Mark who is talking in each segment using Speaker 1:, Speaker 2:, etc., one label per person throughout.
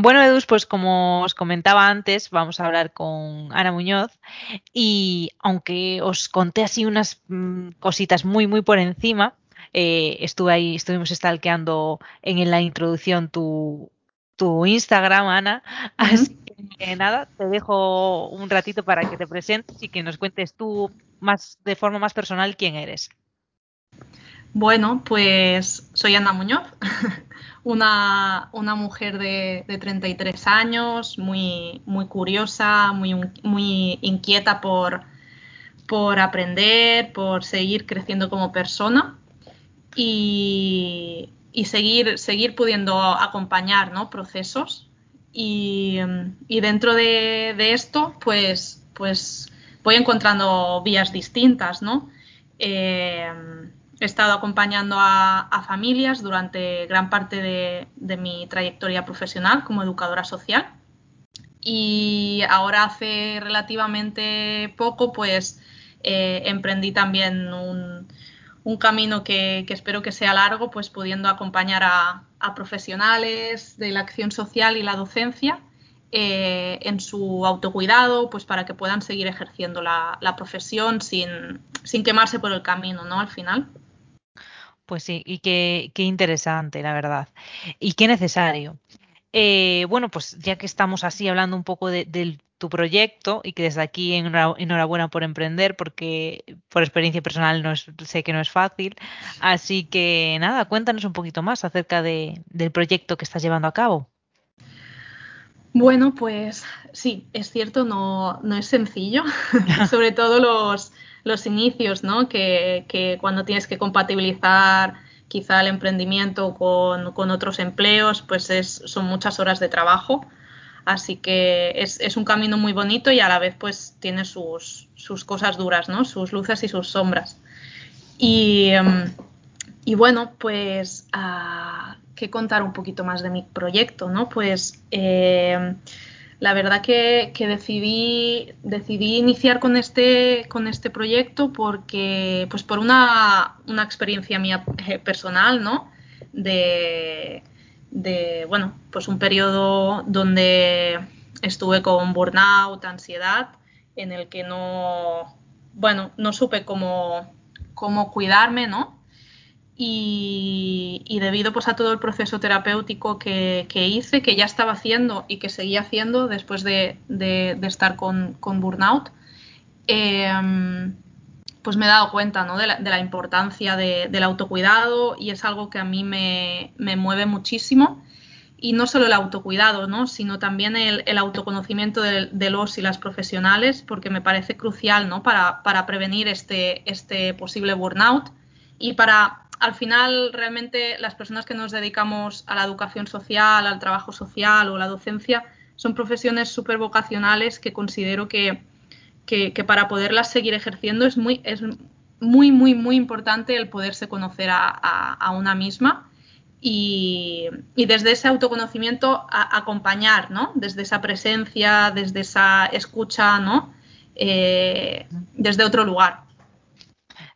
Speaker 1: Bueno, Edus, pues como os comentaba antes, vamos a hablar con Ana Muñoz y aunque os conté así unas mm, cositas muy, muy por encima, eh, estuve ahí, estuvimos stalkeando en la introducción tu, tu Instagram, Ana. Así que nada, te dejo un ratito para que te presentes y que nos cuentes tú más de forma más personal quién eres.
Speaker 2: Bueno, pues soy Ana Muñoz, una, una, mujer de, de, 33 años, muy, muy curiosa, muy, muy inquieta por, por aprender, por seguir creciendo como persona y, y seguir, seguir pudiendo acompañar ¿no? procesos. Y, y dentro de, de, esto, pues, pues voy encontrando vías distintas, ¿no? Eh, he estado acompañando a, familias durante gran parte de, mi trayectoria profesional como educadora social. Y ahora hace relativamente poco, pues eh, emprendí también un, camino que, espero que sea largo, pues pudiendo acompañar a, a profesionales de la acción social y la docencia eh, en su autocuidado, pues para que puedan seguir ejerciendo la, la profesión sin, sin, quemarse por el camino, ¿no? Al final.
Speaker 1: Pues sí, y qué, qué interesante, la verdad. Y qué necesario. Eh, bueno, pues ya que estamos así hablando un poco de, tu proyecto y que desde aquí enhorabuena por emprender porque por experiencia personal no es, sé que no es fácil. Así que nada, cuéntanos un poquito más acerca de, del proyecto que estás llevando a cabo.
Speaker 2: Bueno, pues sí, es cierto, no, no es sencillo, sobre todo los, los inicios, ¿no? Que, cuando tienes que compatibilizar quizá el emprendimiento con, otros empleos, pues es, son muchas horas de trabajo. Así que es, un camino muy bonito y a la vez pues tiene sus, cosas duras, ¿no? Sus luces y sus sombras. Y, y bueno, pues uh, que contar un poquito más de mi proyecto, ¿no? Pues eh, la verdad que, que, decidí, decidí iniciar con este, con este proyecto porque, pues por una, una experiencia mía eh, personal, ¿no? De, de, bueno, pues un periodo donde estuve con burnout, ansiedad, en el que no, bueno, no supe cómo, cómo cuidarme, ¿no? Y, debido pues a todo el proceso terapéutico que, que, hice, que ya estaba haciendo y que seguía haciendo después de, de, estar con, con burnout, eh, pues me he dado cuenta ¿no? de, la, importancia de, del autocuidado y es algo que a mí me, me, mueve muchísimo. Y no solo el autocuidado, ¿no? sino también el, el autoconocimiento de, los y las profesionales, porque me parece crucial ¿no? para, para prevenir este, este posible burnout y para, al final, realmente las personas que nos dedicamos a la educación social, al trabajo social o la docencia, son profesiones súper vocacionales que considero que, para poderlas seguir ejerciendo es muy, es muy, muy, muy importante el poderse conocer a, una misma y, desde ese autoconocimiento acompañar, ¿no? Desde esa presencia, desde esa escucha, ¿no? Eh, desde otro lugar.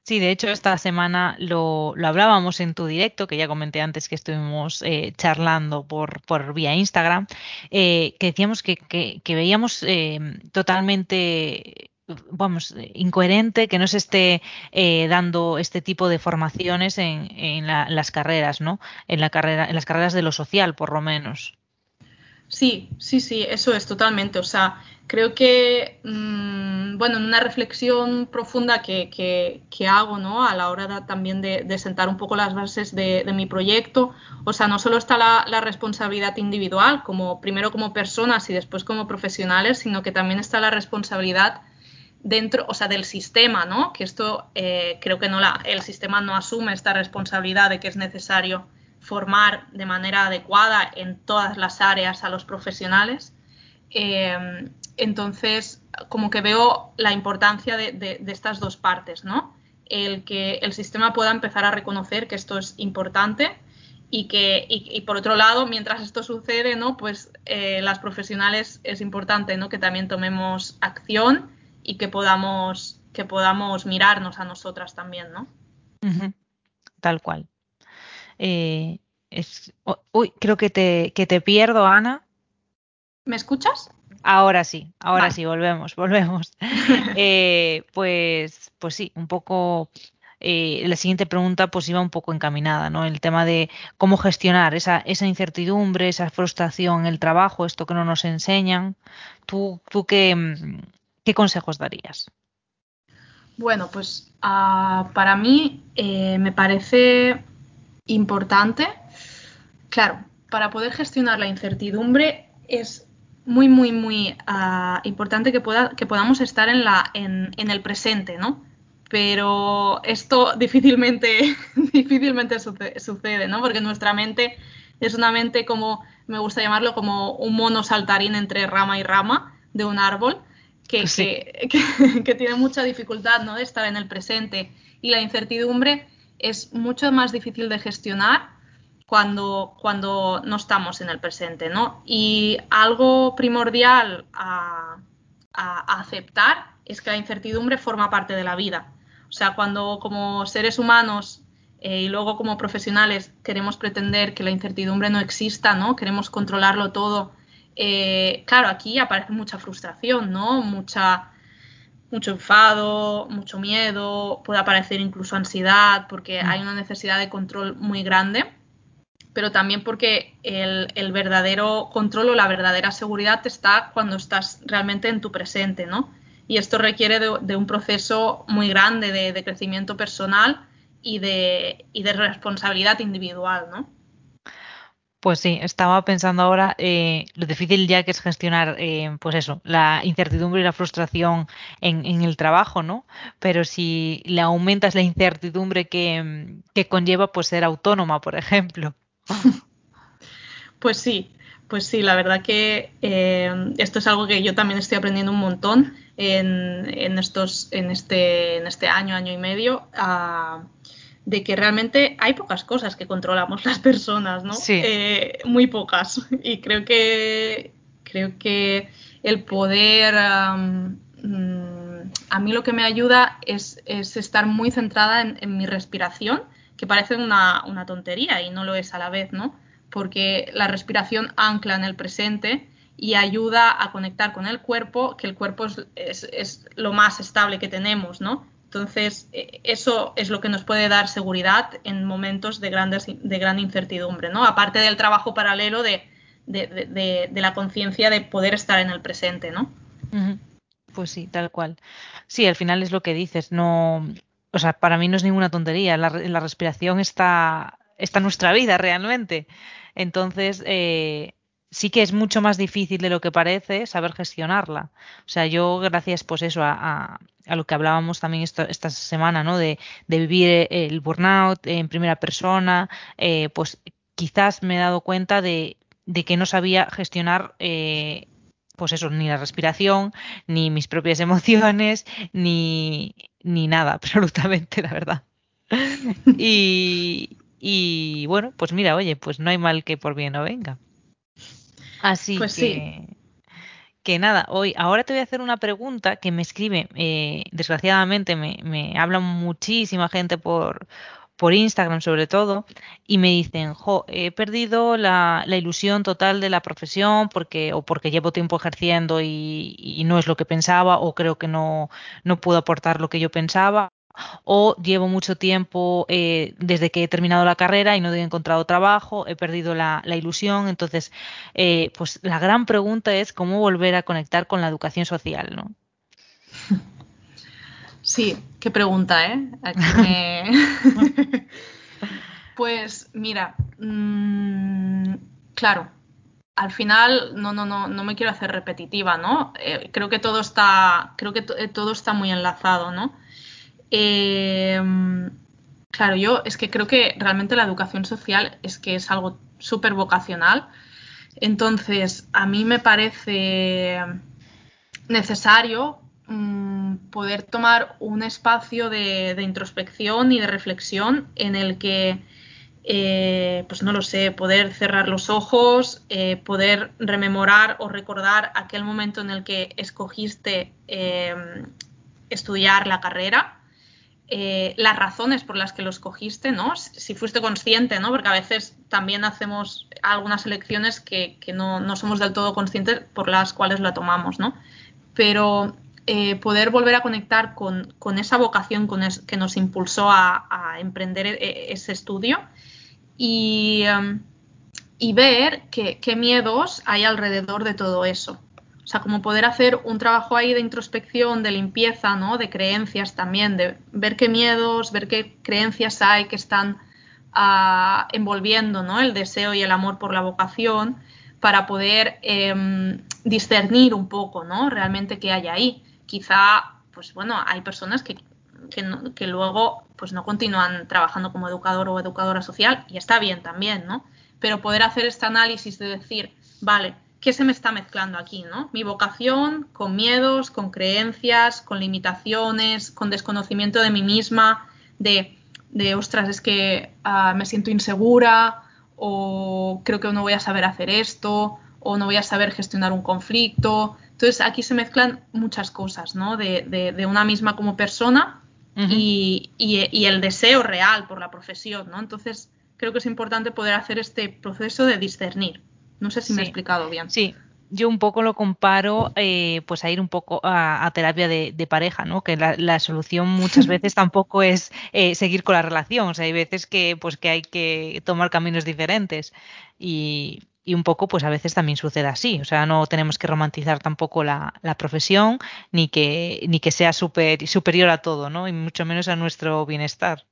Speaker 1: Sí, de hecho, esta semana lo, lo, hablábamos en tu directo, que ya comenté antes que estuvimos eh, charlando por, por, vía Instagram, eh, que decíamos que, que, veíamos eh, totalmente vamos, incoherente que no se esté eh, dando este tipo de formaciones en, en la, las carreras, ¿no? En la carrera, en las carreras de lo social, por lo menos.
Speaker 2: Sí, sí, sí, eso es totalmente. O sea, creo que, mmm, bueno, en una reflexión profunda que, que, que, hago, ¿no? A la hora de, también de, de, sentar un poco las bases de, de mi proyecto, o sea, no solo está la, la, responsabilidad individual, como primero como personas y después como profesionales, sino que también está la responsabilidad dentro, o sea, del sistema, ¿no? Que esto eh, creo que no la, el sistema no asume esta responsabilidad de que es necesario formar de manera adecuada en todas las áreas a los profesionales. Eh, entonces, como que veo la importancia de, de, de, estas dos partes, ¿no? El que el sistema pueda empezar a reconocer que esto es importante y que, y, y por otro lado, mientras esto sucede, ¿no? Pues eh, las profesionales es importante, ¿no? Que también tomemos acción y que podamos, que podamos mirarnos a nosotras también, ¿no?
Speaker 1: Uh -huh. Tal cual. Eh, es, uy, creo que te, que te pierdo, Ana.
Speaker 2: ¿Me escuchas?
Speaker 1: Ahora sí, ahora sí, volvemos, volvemos. Eh, pues, pues sí, un poco eh, la siguiente pregunta pues iba un poco encaminada, ¿no? El tema de cómo gestionar esa, esa incertidumbre, esa frustración en el trabajo, esto que no nos enseñan. ¿Tú, tú qué, qué consejos darías?
Speaker 2: Bueno, pues uh, para mí eh, me parece importante, claro, para poder gestionar la incertidumbre es muy, muy, muy uh, importante que, pueda, que podamos estar en, la, en, en, el presente, ¿no? Pero esto difícilmente, difícilmente sucede, sucede, ¿no? Porque nuestra mente es una mente como, me gusta llamarlo, como un mono saltarín entre rama y rama de un árbol que, que, que, tiene mucha dificultad ¿no? de estar en el presente y la incertidumbre es mucho más difícil de gestionar cuando, cuando no estamos en el presente. ¿no? Y algo primordial a, a, a aceptar es que la incertidumbre forma parte de la vida. O sea, cuando como seres humanos eh, y luego como profesionales queremos pretender que la incertidumbre no exista, ¿no? Queremos controlarlo todo eh, claro, aquí aparece mucha frustración, ¿no? Mucha, mucho enfado, mucho miedo, puede aparecer incluso ansiedad, porque mm. hay una necesidad de control muy grande, pero también porque el, el verdadero control o la verdadera seguridad está cuando estás realmente en tu presente, ¿no? Y esto requiere de, de un proceso muy grande de, de crecimiento personal y de, y de responsabilidad individual, ¿no?
Speaker 1: Pues sí, estaba pensando ahora eh, lo difícil ya que es gestionar, eh, pues eso, la incertidumbre y la frustración en, en, el trabajo, ¿no? Pero si le aumentas la incertidumbre que, que conlleva, pues ser autónoma, por ejemplo.
Speaker 2: Pues sí, pues sí, la verdad que eh, esto es algo que yo también estoy aprendiendo un montón en, en estos, en este, en este año, año y medio. Uh, de que realmente hay pocas cosas que controlamos las personas, ¿no?
Speaker 1: Sí.
Speaker 2: Eh, muy pocas. Y creo que creo que el poder um, a mí lo que me ayuda es, es estar muy centrada en, en mi respiración, que parece una, una, tontería y no lo es a la vez, ¿no? Porque la respiración ancla en el presente y ayuda a conectar con el cuerpo, que el cuerpo es, es, lo más estable que tenemos, ¿no? Entonces, eh, eso es lo que nos puede dar seguridad en momentos de, grandes, de gran incertidumbre, ¿no? Aparte del trabajo paralelo de, de, de la conciencia de poder estar en el presente, ¿no?
Speaker 1: Pues sí, tal cual. Sí, al final es lo que dices, no, o sea, para mí no es ninguna tontería, la, la respiración está, está nuestra vida realmente. Entonces, eh, sí que es mucho más difícil de lo que parece saber gestionarla. O sea, yo gracias pues eso a, a, a lo que hablábamos también esto, esta semana, ¿no? De, de, vivir el burnout en primera persona, eh, pues quizás me he dado cuenta de, de que no sabía gestionar eh, pues eso, ni la respiración, ni mis propias emociones, ni, ni nada, absolutamente, la verdad. y, y bueno, pues mira, oye, pues no hay mal que por bien no venga. Así
Speaker 2: pues
Speaker 1: que,
Speaker 2: sí.
Speaker 1: que nada, hoy, ahora te voy a hacer una pregunta que me escribe, eh, desgraciadamente me, me habla muchísima gente por, por Instagram sobre todo, y me dicen, jo, he perdido la, ilusión total de la profesión porque, o porque llevo tiempo ejerciendo y, y no es lo que pensaba, o creo que no, no puedo aportar lo que yo pensaba, o llevo mucho tiempo eh, desde que he terminado la carrera y no he encontrado trabajo, he perdido la, la ilusión. Entonces, eh, pues la gran pregunta es cómo volver a conectar con la educación social, ¿no?
Speaker 2: Sí, qué pregunta, ¿eh? Me... pues mira, mmm, claro, al final no, no, no, no me quiero hacer repetitiva, ¿no? Eh, creo que todo está, creo que todo está muy enlazado, ¿no? Eh, claro, yo es que creo que realmente la educación social es que es algo súper vocacional. Entonces, a mí me parece necesario mmm, poder tomar un espacio de, introspección y de reflexión en el que, eh, pues no lo sé, poder cerrar los ojos, eh, poder rememorar o recordar aquel momento en el que escogiste eh, estudiar la carrera las razones por las que lo escogiste, ¿no? Si fuiste consciente, ¿no? Porque a veces también hacemos algunas elecciones que, no, somos del todo conscientes por las cuales la tomamos, ¿no? Pero eh, poder volver a conectar con, esa vocación que nos impulsó a, emprender e, ese estudio y, um, ver qué miedos hay alrededor de todo eso. O sea, como poder hacer un trabajo ahí de introspección, de limpieza, ¿no? De creencias también, de ver qué miedos, ver qué creencias hay que están ah, envolviendo, ¿no? El deseo y el amor por la vocación para poder em, discernir un poco, ¿no? Realmente qué hay ahí. Quizá, pues bueno, hay personas que, que, luego pues no continúan trabajando como educador o educadora social y está bien también, ¿no? Pero poder hacer este análisis de decir, vale, ¿qué se me está mezclando aquí? ¿no? Mi vocación con miedos, con creencias, con limitaciones, con desconocimiento de mí misma, de, de ostras, es que ah, me siento insegura o creo que no voy a saber hacer esto o no voy a saber gestionar un conflicto. Entonces aquí se mezclan muchas cosas, ¿no? De, de, una misma como persona y, y, el deseo real por la profesión, ¿no? Entonces creo que es importante poder hacer este proceso de discernir. No sé si me he explicado bien.
Speaker 1: Sí, yo un poco lo comparo eh, pues a ir un poco a, terapia de, pareja, ¿no? Que la, solución muchas veces tampoco es eh, seguir con la relación. O sea, hay veces que pues que hay que tomar caminos diferentes. Y, un poco, pues a veces también sucede así. O sea, no tenemos que romantizar tampoco la, profesión, ni que, ni que sea super, superior a todo, ¿no? Y mucho menos a nuestro bienestar.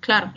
Speaker 2: Claro,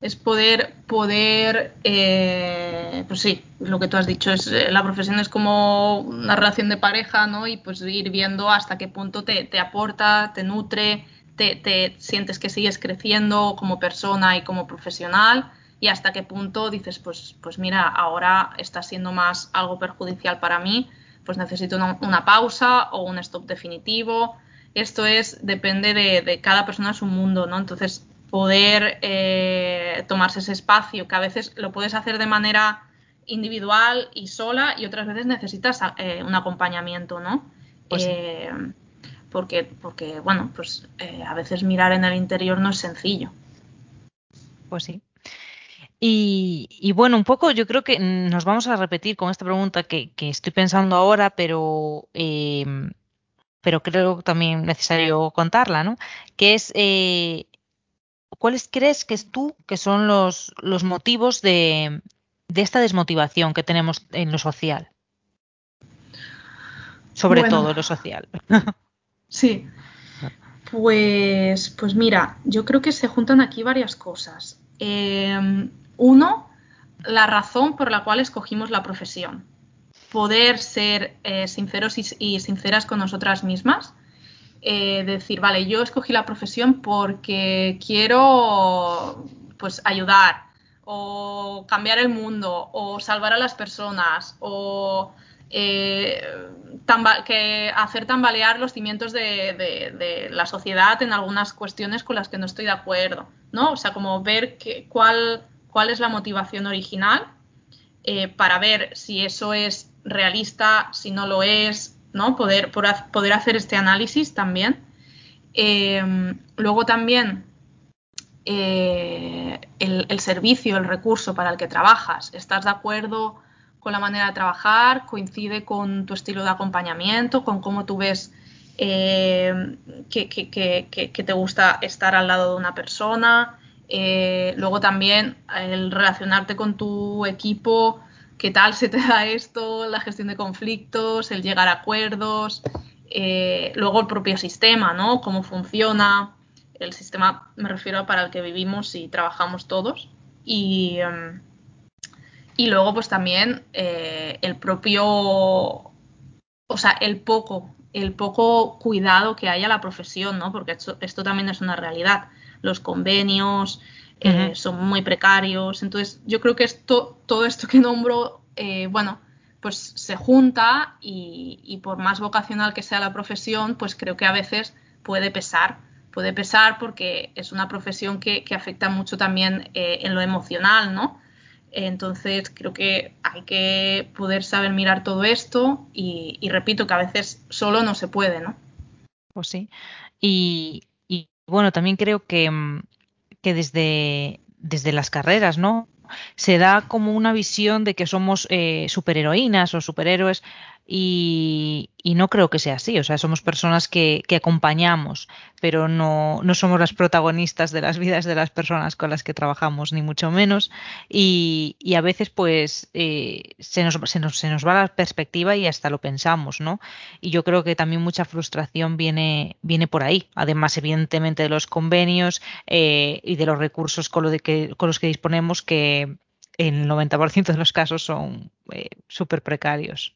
Speaker 2: es poder, poder, eh, pues sí, lo que tú has dicho, es eh, la profesión es como una relación de pareja, ¿no? Y pues ir viendo hasta qué punto te, te aporta, te nutre, te, sientes que sigues creciendo como persona y como profesional y hasta qué punto dices, pues, pues mira, ahora está siendo más algo perjudicial para mí, pues necesito una, una pausa o un stop definitivo. Esto es, depende de, de cada persona, es un mundo, ¿no? Entonces, poder eh, tomarse ese espacio, que a veces lo puedes hacer de manera individual y sola y otras veces necesitas eh, un acompañamiento, ¿no? Pues eh, porque, porque, bueno, pues a veces mirar en el interior no es sencillo.
Speaker 1: Pues sí. Y, bueno, un poco yo creo que nos vamos a repetir con esta pregunta que, estoy pensando ahora, pero, pero creo también necesario contarla, ¿no? Que es ¿cuáles crees que es tú que son los, los motivos de, esta desmotivación que tenemos en lo social? Sobre todo lo social.
Speaker 2: sí. Pues, pues mira, yo creo que se juntan aquí varias cosas. Em, uno, la razón por la cual escogimos la profesión. Poder ser eh, sinceros y, sinceras con nosotras mismas eh, decir, vale, yo escogí la profesión porque quiero pues ayudar o cambiar el mundo o salvar a las personas o eh, que hacer tambalear los cimientos de, la sociedad en algunas cuestiones con las que no estoy de acuerdo, ¿no? O sea, como ver cuál, cuál es la motivación original eh, para ver si eso es realista, si no lo es, ¿no? Poder, poder hacer este análisis también. Eh, luego también eh, el, servicio, el recurso para el que trabajas. ¿Estás de acuerdo con la manera de trabajar? ¿Coincide con tu estilo de acompañamiento? ¿Con cómo tú ves eh, que, que, te gusta estar al lado de una persona? Luego también el relacionarte con tu equipo qué tal se te da esto, la gestión de conflictos, el llegar a acuerdos, eh, luego el propio sistema, ¿no? Cómo funciona. El sistema me refiero para el que vivimos y trabajamos todos. Y, em, y luego, pues también eh, el propio, o sea, el poco, el poco cuidado que hay a la profesión, ¿no? Porque esto, esto también es una realidad. Los convenios, eh, son muy precarios. Entonces, yo creo que esto, todo esto que nombro, eh, bueno, pues se junta y, por más vocacional que sea la profesión, pues creo que a veces puede pesar. Puede pesar porque es una profesión que, afecta mucho también eh, en lo emocional, ¿no? Entonces creo que hay que poder saber mirar todo esto y, repito que a veces solo no se puede, ¿no?
Speaker 1: Pues sí. Y, bueno, también creo que, mm, que desde, desde las carreras, ¿no? Se da como una visión de que somos eh, superheroínas o superhéroes y, no creo que sea así. O sea, somos personas que, acompañamos, pero no, no, somos las protagonistas de las vidas de las personas con las que trabajamos, ni mucho menos. Y, a veces, pues, eh, se, nos, se, nos, se, nos, va la perspectiva y hasta lo pensamos, ¿no? Y yo creo que también mucha frustración viene, viene por ahí. Además, evidentemente, de los convenios eh, y de los recursos con, lo de que, con los que disponemos, que en el 90% de los casos son eh, súper precarios.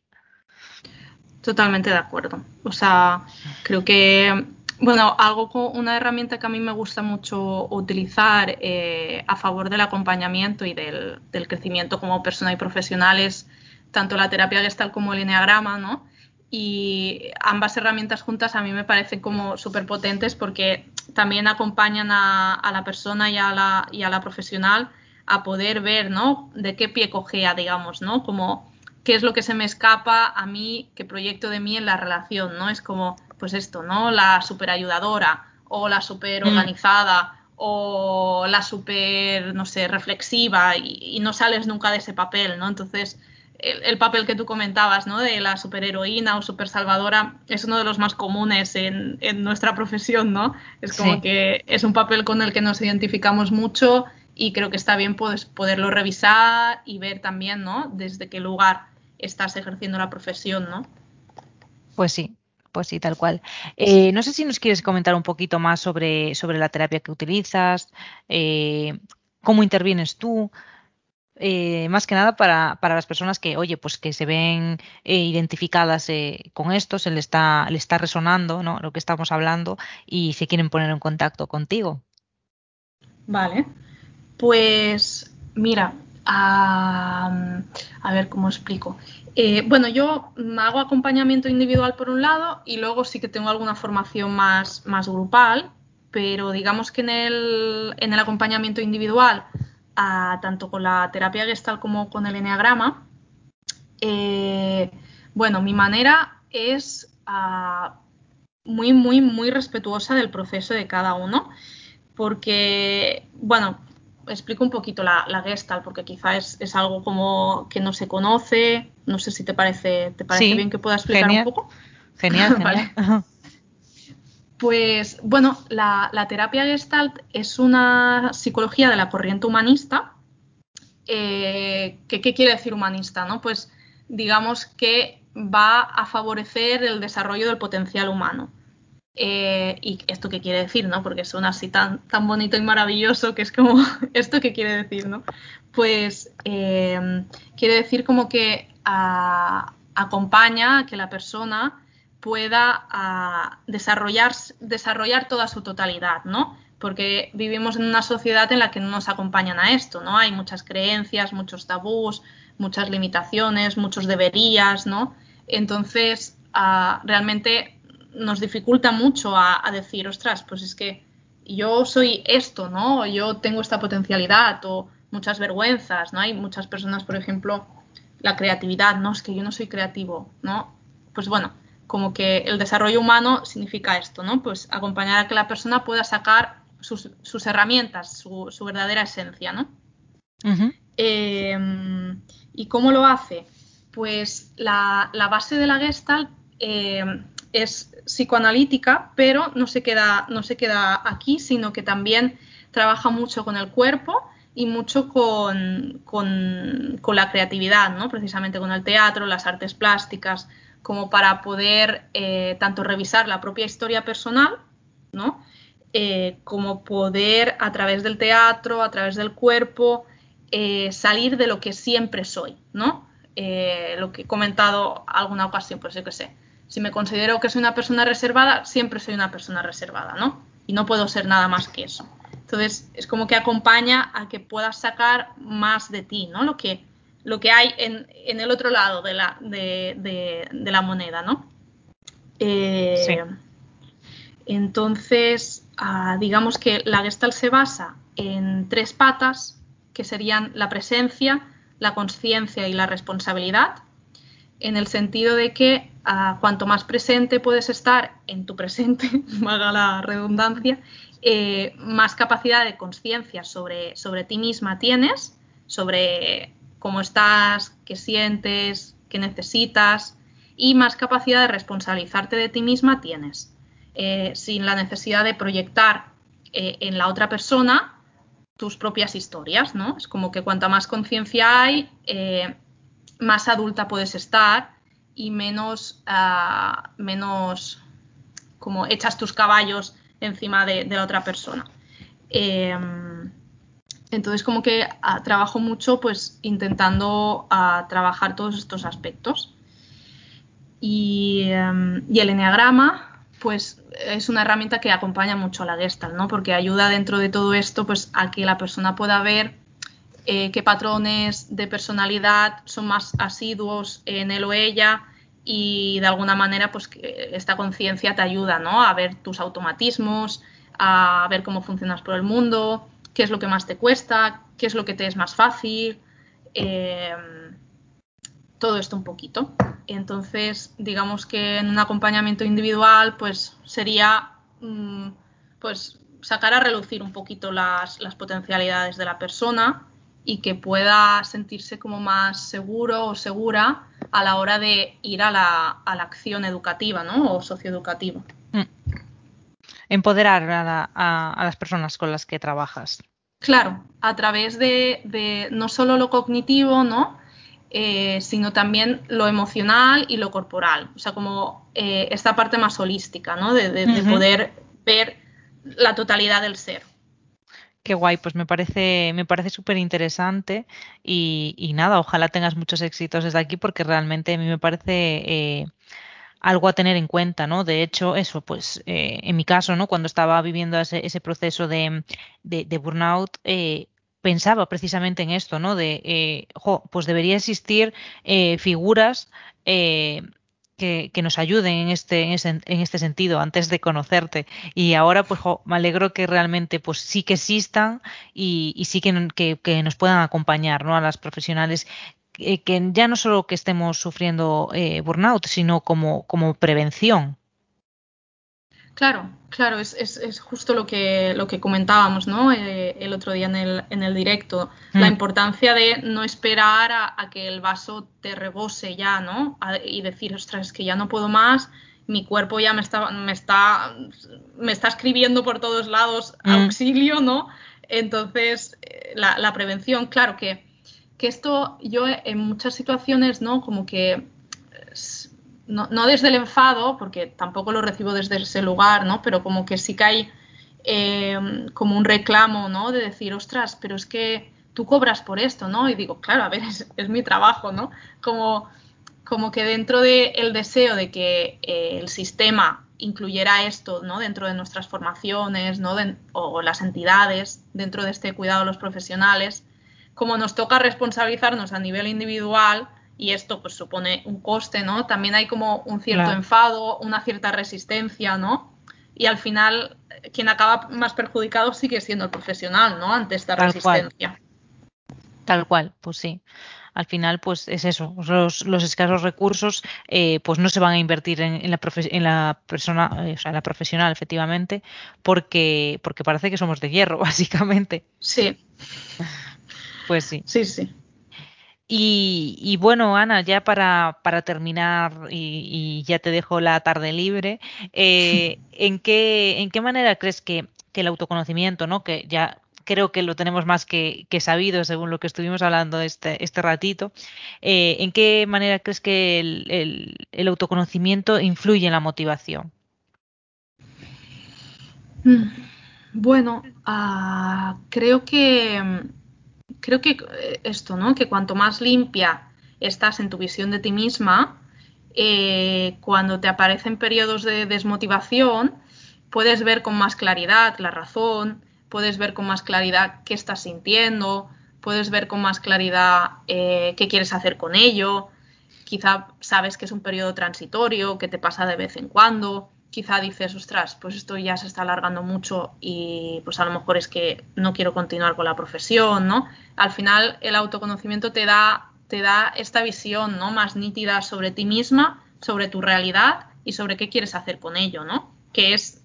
Speaker 2: Totalmente de acuerdo. O sea, creo que, bueno, algo una herramienta que a mí me gusta mucho utilizar eh, a favor del acompañamiento y del, crecimiento como persona y profesional es tanto la terapia gestal como el enneagrama, ¿no? Y ambas herramientas juntas a mí me parecen como súper potentes porque también acompañan a, la persona y a la, y a la profesional a poder ver, ¿no? De qué pie cogea, digamos, ¿no? Como qué es lo que se me escapa a mí, qué proyecto de mí en la relación, ¿no? Es como, pues esto, ¿no? La super ayudadora o la super organizada o la super, no sé, reflexiva y, no sales nunca de ese papel, ¿no? Entonces, el, papel que tú comentabas, ¿no? De la superheroína o super salvadora es uno de los más comunes en, nuestra profesión, ¿no? Es como que es un papel con el que nos identificamos mucho y creo que está bien pues, poderlo revisar y ver también, ¿no? Desde qué lugar estás ejerciendo la profesión, ¿no?
Speaker 1: Pues sí, pues sí, tal cual. Eh, no sé si nos quieres comentar un poquito más sobre, sobre la terapia que utilizas, eh, cómo intervienes tú. Eh, más que nada para, para, las personas que, oye, pues que se ven identificadas con esto, se le está, le está resonando ¿no? lo que estamos hablando y se quieren poner en contacto contigo.
Speaker 2: Vale, pues mira, a, ver cómo explico. Eh, bueno, yo hago acompañamiento individual por un lado y luego sí que tengo alguna formación más, más grupal, pero digamos que en el, en el acompañamiento individual, tanto con la terapia gestal como con el enneagrama, eh, bueno, mi manera es muy, muy, muy respetuosa del proceso de cada uno, porque, bueno, explico un poquito la, la Gestalt, porque quizá es, algo como que no se conoce. No sé si te parece, te parece bien que pueda explicar un poco.
Speaker 1: Genial, genial.
Speaker 2: Pues bueno, la, terapia Gestalt es una psicología de la corriente humanista. Eh, ¿qué, quiere decir humanista? ¿no? Pues digamos que va a favorecer el desarrollo del potencial humano. Eh, ¿Y esto qué quiere decir, no? Porque suena así tan, tan bonito y maravilloso que es como, ¿esto qué quiere decir, no? Pues eh, quiere decir como que acompaña a que la persona pueda desarrollar, desarrollar toda su totalidad, ¿no? Porque vivimos en una sociedad en la que no nos acompañan a esto, ¿no? Hay muchas creencias, muchos tabús, muchas limitaciones, muchos deberías, ¿no? Entonces, realmente nos dificulta mucho a, decir, ostras, pues es que yo soy esto, ¿no? Yo tengo esta potencialidad o muchas vergüenzas, ¿no? Hay muchas personas, por ejemplo, la creatividad, ¿no? Es que yo no soy creativo, ¿no? Pues bueno, como que el desarrollo humano significa esto, ¿no? Pues acompañar a que la persona pueda sacar sus, herramientas, su, verdadera esencia, ¿no? Em, ¿Y cómo lo hace? Pues la, base de la Gestalt em, es psicoanalítica, pero no se, queda, no se queda aquí, sino que también trabaja mucho con el cuerpo y mucho con, la creatividad, ¿no? precisamente con el teatro, las artes plásticas, como para poder eh, tanto revisar la propia historia personal, ¿no? Eh, como poder a través del teatro, a través del cuerpo, eh, salir de lo que siempre soy, ¿no? lo que he comentado alguna ocasión, pues yo qué sé, si me considero que soy una persona reservada, siempre soy una persona reservada, ¿no? Y no puedo ser nada más que eso. Entonces, es como que acompaña a que puedas sacar más de ti, ¿no? Lo que, lo que hay en, el otro lado de la, de, la moneda, ¿no? Eh, entonces, ah, digamos que la Gestalt se basa en tres patas, que serían la presencia, la conciencia y la responsabilidad, en el sentido de que cuanto más presente puedes estar en tu presente, la redundancia, eh, más capacidad de conciencia sobre, sobre ti misma tienes, sobre cómo estás, qué sientes, qué necesitas y más capacidad de responsabilizarte de ti misma tienes, eh, sin la necesidad de proyectar eh, en la otra persona tus propias historias, ¿no? Es como que cuanta más conciencia hay, más adulta puedes estar y menos, ah, menos como echas tus caballos encima de, la otra persona. Em, entonces, como que ah, trabajo mucho, pues, intentando ah, trabajar todos estos aspectos. Y, em, y, el enneagrama, pues, es una herramienta que acompaña mucho a la Gestalt, ¿no? Porque ayuda dentro de todo esto, pues, a que la persona pueda ver eh, qué patrones de personalidad son más asiduos en él o ella y de alguna manera pues esta conciencia te ayuda ¿no? a ver tus automatismos, a ver cómo funcionas por el mundo, qué es lo que más te cuesta, qué es lo que te es más fácil, em, todo esto un poquito. Entonces, digamos que en un acompañamiento individual, pues sería mm, pues sacar a relucir un poquito las, las potencialidades de la persona y que pueda sentirse como más seguro o segura a la hora de ir a la, a la acción educativa ¿no? o socioeducativa. Mm.
Speaker 1: Empoderar a, las personas con las que trabajas.
Speaker 2: Claro, a través de, no solo lo cognitivo, ¿no? Eh, sino también lo emocional y lo corporal. O sea, como eh, esta parte más holística, ¿no? de poder ver la totalidad del ser.
Speaker 1: Qué guay, pues me parece, me parece súper interesante y, nada, ojalá tengas muchos éxitos desde aquí porque realmente a mí me parece eh, algo a tener en cuenta, ¿no? De hecho, eso, pues eh, en mi caso, ¿no? Cuando estaba viviendo ese, ese proceso de, burnout, eh, pensaba precisamente en esto, ¿no? De, pues debería existir figuras que, nos ayuden en este, en este sentido antes de conocerte. Y ahora, pues, me alegro que realmente, pues, sí que existan y, sí que, que, nos puedan acompañar, ¿no? A las profesionales que, ya no solo que estemos sufriendo eh, burnout, sino como, como prevención.
Speaker 2: Claro, claro, es, es, es, justo lo que, lo que comentábamos ¿no? Eh, el otro día en el, en el directo. La mm. importancia de no esperar a, que el vaso te rebose ya, ¿no? y decir, ostras, es que ya no puedo más, mi cuerpo ya me está, me está, me está escribiendo por todos lados mm. auxilio, ¿no? Entonces, eh, la, la, prevención, claro que, que esto yo en muchas situaciones, ¿no? Como que no, desde el enfado, porque tampoco lo recibo desde ese lugar, ¿no? Pero como que sí que hay eh, como un reclamo, ¿no? De decir, ostras, pero es que tú cobras por esto, ¿no? Y digo, claro, a ver, es, mi trabajo, ¿no? Como, como que dentro del deseo de que eh, el sistema incluyera esto, ¿no? Dentro de nuestras formaciones, ¿no? o las entidades, dentro de este cuidado de los profesionales, como nos toca responsabilizarnos a nivel individual, y esto pues supone un coste, ¿no? También hay como un cierto enfado, una cierta resistencia, ¿no? Y al final quien acaba más perjudicado sigue siendo el profesional, ¿no? Ante esta resistencia.
Speaker 1: Tal cual, pues sí. Al final, pues es eso. Los, escasos recursos, eh, pues no se van a invertir en, la, en la persona, eh, o sea, en la profesional, efectivamente, porque, porque parece que somos de hierro, básicamente.
Speaker 2: Sí.
Speaker 1: Pues sí.
Speaker 2: Sí, sí.
Speaker 1: Y, bueno, Ana, ya para, para terminar y, ya te dejo la tarde libre, eh, ¿en, qué, ¿en qué manera crees que, el autoconocimiento, ¿no? que ya creo que lo tenemos más que, sabido según lo que estuvimos hablando este, este ratito, eh, ¿en qué manera crees que el, autoconocimiento influye en la motivación?
Speaker 2: Mm, bueno, ah, creo que creo que eh, esto, ¿no? Que cuanto más limpia estás en tu visión de ti misma, eh, cuando te aparecen periodos de desmotivación, puedes ver con más claridad la razón, puedes ver con más claridad qué estás sintiendo, puedes ver con más claridad eh, qué quieres hacer con ello. Quizá sabes que es un periodo transitorio, que te pasa de vez en cuando, quizá dices, ostras, pues esto ya se está alargando mucho y pues a lo mejor es que no quiero continuar con la profesión, ¿no? Al final el autoconocimiento te da, te da esta visión, ¿no? Más nítida sobre ti misma, sobre tu realidad y sobre qué quieres hacer con ello, ¿no? que es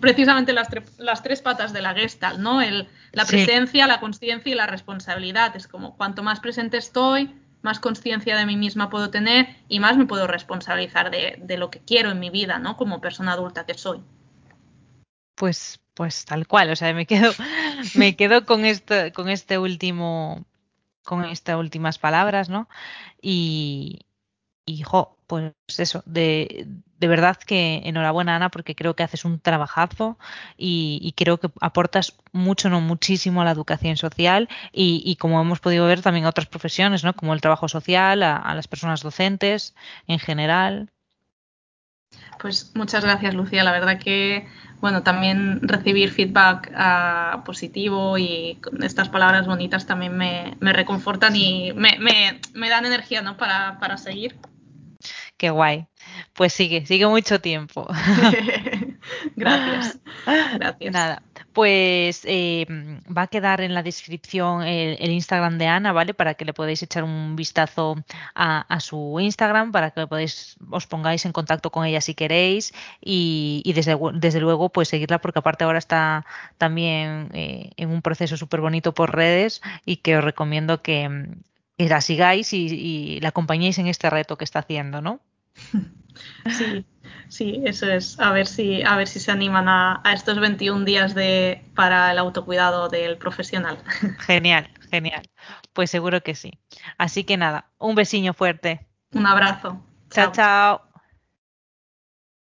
Speaker 2: precisamente las, las, tres patas de la Gestalt, ¿no? El, la presencia, la conciencia y la responsabilidad. Es como cuanto más presente estoy, más conciencia de mí misma puedo tener y más me puedo responsabilizar de, de, lo que quiero en mi vida, ¿no? Como persona adulta que soy.
Speaker 1: Pues, pues tal cual, o sea, me quedo, me quedo con esto, con este último, con estas últimas palabras, ¿no? Y, y jo, pues eso, de, de, verdad que enhorabuena Ana, porque creo que haces un trabajazo y, y, creo que aportas mucho, no muchísimo a la educación social y, y, como hemos podido ver también a otras profesiones, ¿no? Como el trabajo social, a, las personas docentes en general.
Speaker 2: Pues muchas gracias, Lucía. La verdad que bueno, también recibir feedback uh, positivo y estas palabras bonitas también me, me reconfortan y me, me, me, dan energía ¿no? para, para seguir.
Speaker 1: Qué guay. Pues sigue, sigue mucho tiempo.
Speaker 2: Gracias. Gracias.
Speaker 1: Nada, pues eh, va a quedar en la descripción el, el, Instagram de Ana, ¿vale? Para que le podáis echar un vistazo a, a, su Instagram, para que podéis, os pongáis en contacto con ella si queréis y, y desde, desde, luego pues seguirla porque aparte ahora está también eh, en un proceso súper bonito por redes y que os recomiendo que, que la sigáis y, y la acompañéis en este reto que está haciendo, ¿no?
Speaker 2: Sí, sí, eso es. A ver si, a ver si se animan a, a, estos 21 días de, para el autocuidado del profesional.
Speaker 1: Genial, genial. Pues seguro que sí. Así que nada, un besiño fuerte.
Speaker 2: Un abrazo.
Speaker 1: Chao, chao. chao.